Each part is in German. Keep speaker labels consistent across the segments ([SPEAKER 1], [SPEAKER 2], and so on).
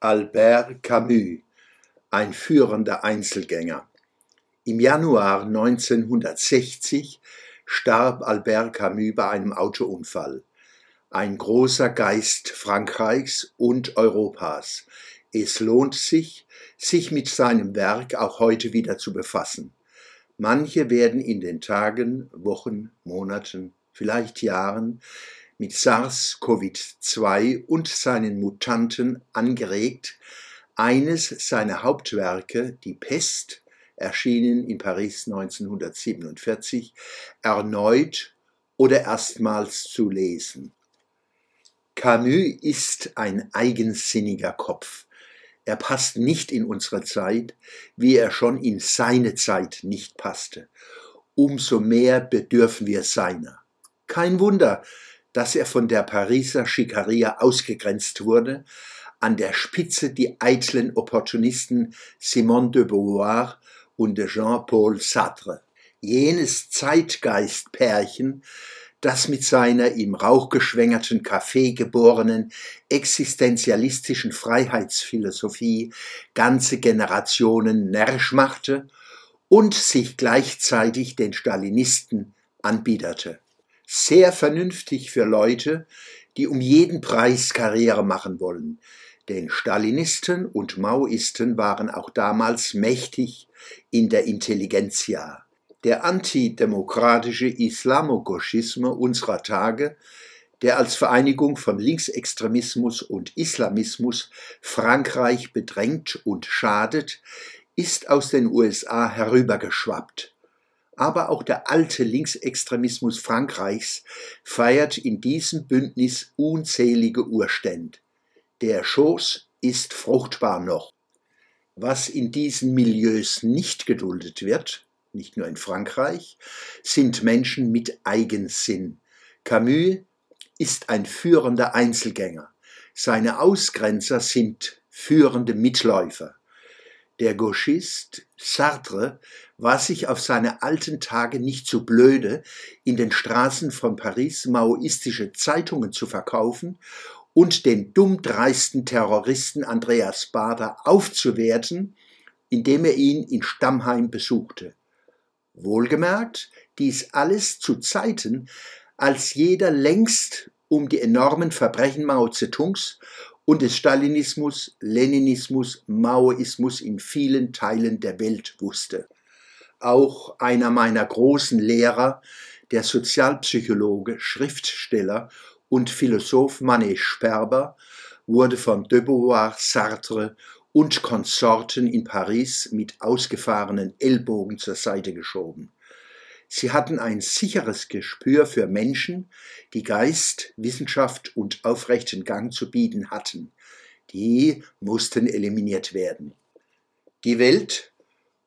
[SPEAKER 1] Albert Camus, ein führender Einzelgänger. Im Januar 1960 starb Albert Camus bei einem Autounfall. Ein großer Geist Frankreichs und Europas. Es lohnt sich, sich mit seinem Werk auch heute wieder zu befassen. Manche werden in den Tagen, Wochen, Monaten, vielleicht Jahren mit SARS-CoV-2 und seinen Mutanten angeregt, eines seiner Hauptwerke, Die Pest, erschienen in Paris 1947, erneut oder erstmals zu lesen. Camus ist ein eigensinniger Kopf. Er passt nicht in unsere Zeit, wie er schon in seine Zeit nicht passte. Umso mehr bedürfen wir seiner. Kein Wunder, dass er von der Pariser Schikaria ausgegrenzt wurde, an der Spitze die eitlen Opportunisten Simone de Beauvoir und Jean-Paul Sartre. Jenes Zeitgeistpärchen, das mit seiner im rauchgeschwängerten Café geborenen existenzialistischen Freiheitsphilosophie ganze Generationen närrisch machte und sich gleichzeitig den Stalinisten anbiederte sehr vernünftig für Leute, die um jeden Preis Karriere machen wollen. Denn Stalinisten und Maoisten waren auch damals mächtig in der Intelligenzia. Der antidemokratische Islamogoschisme unserer Tage, der als Vereinigung von Linksextremismus und Islamismus Frankreich bedrängt und schadet, ist aus den USA herübergeschwappt aber auch der alte Linksextremismus Frankreichs feiert in diesem Bündnis unzählige Urstände. Der Schoß ist fruchtbar noch. Was in diesen Milieus nicht geduldet wird, nicht nur in Frankreich, sind Menschen mit Eigensinn. Camus ist ein führender Einzelgänger. Seine Ausgrenzer sind führende Mitläufer. Der Gauchist Sartre war sich auf seine alten Tage nicht so blöde, in den Straßen von Paris maoistische Zeitungen zu verkaufen und den dummdreisten Terroristen Andreas Bader aufzuwerten, indem er ihn in Stammheim besuchte. Wohlgemerkt, dies alles zu Zeiten, als jeder längst um die enormen Verbrechen Mao Zedongs und des Stalinismus, Leninismus, Maoismus in vielen Teilen der Welt wusste. Auch einer meiner großen Lehrer, der Sozialpsychologe, Schriftsteller und Philosoph Manet Sperber, wurde von de Beauvoir, Sartre und Konsorten in Paris mit ausgefahrenen Ellbogen zur Seite geschoben. Sie hatten ein sicheres Gespür für Menschen, die Geist, Wissenschaft und aufrechten Gang zu bieten hatten. Die mussten eliminiert werden. Die Welt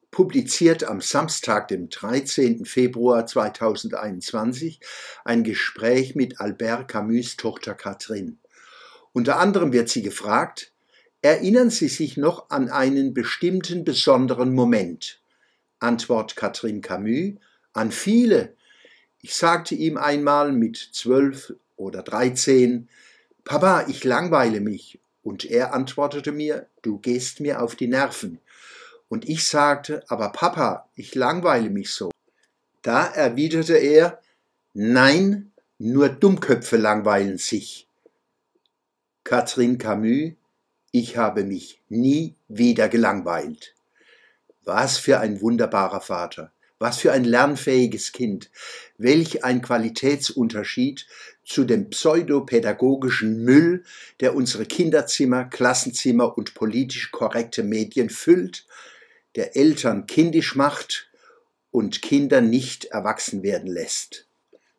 [SPEAKER 1] publiziert am Samstag, dem 13. Februar 2021, ein Gespräch mit Albert Camus Tochter Catherine. Unter anderem wird sie gefragt, erinnern Sie sich noch an einen bestimmten besonderen Moment? Antwort Catherine Camus, an viele. Ich sagte ihm einmal mit zwölf oder dreizehn, Papa, ich langweile mich. Und er antwortete mir, du gehst mir auf die Nerven. Und ich sagte, aber Papa, ich langweile mich so. Da erwiderte er, nein, nur Dummköpfe langweilen sich. Catherine Camus, ich habe mich nie wieder gelangweilt. Was für ein wunderbarer Vater. Was für ein lernfähiges Kind. Welch ein Qualitätsunterschied zu dem pseudopädagogischen Müll, der unsere Kinderzimmer, Klassenzimmer und politisch korrekte Medien füllt, der Eltern kindisch macht und Kinder nicht erwachsen werden lässt.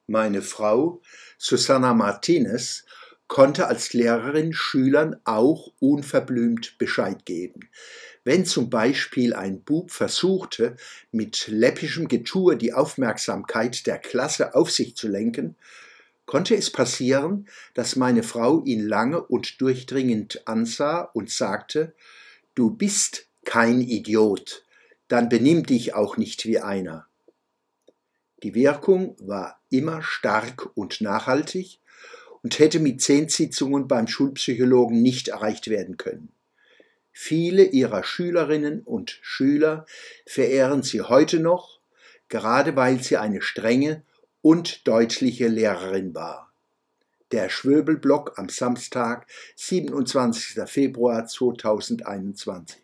[SPEAKER 1] Meine Frau, Susanna Martinez, konnte als Lehrerin Schülern auch unverblümt Bescheid geben. Wenn zum Beispiel ein Bub versuchte, mit läppischem Getue die Aufmerksamkeit der Klasse auf sich zu lenken, konnte es passieren, dass meine Frau ihn lange und durchdringend ansah und sagte, Du bist kein Idiot, dann benimm dich auch nicht wie einer. Die Wirkung war immer stark und nachhaltig und hätte mit zehn Sitzungen beim Schulpsychologen nicht erreicht werden können. Viele ihrer Schülerinnen und Schüler verehren sie heute noch, gerade weil sie eine strenge und deutliche Lehrerin war. Der Schwöbelblock am Samstag, 27. Februar 2021.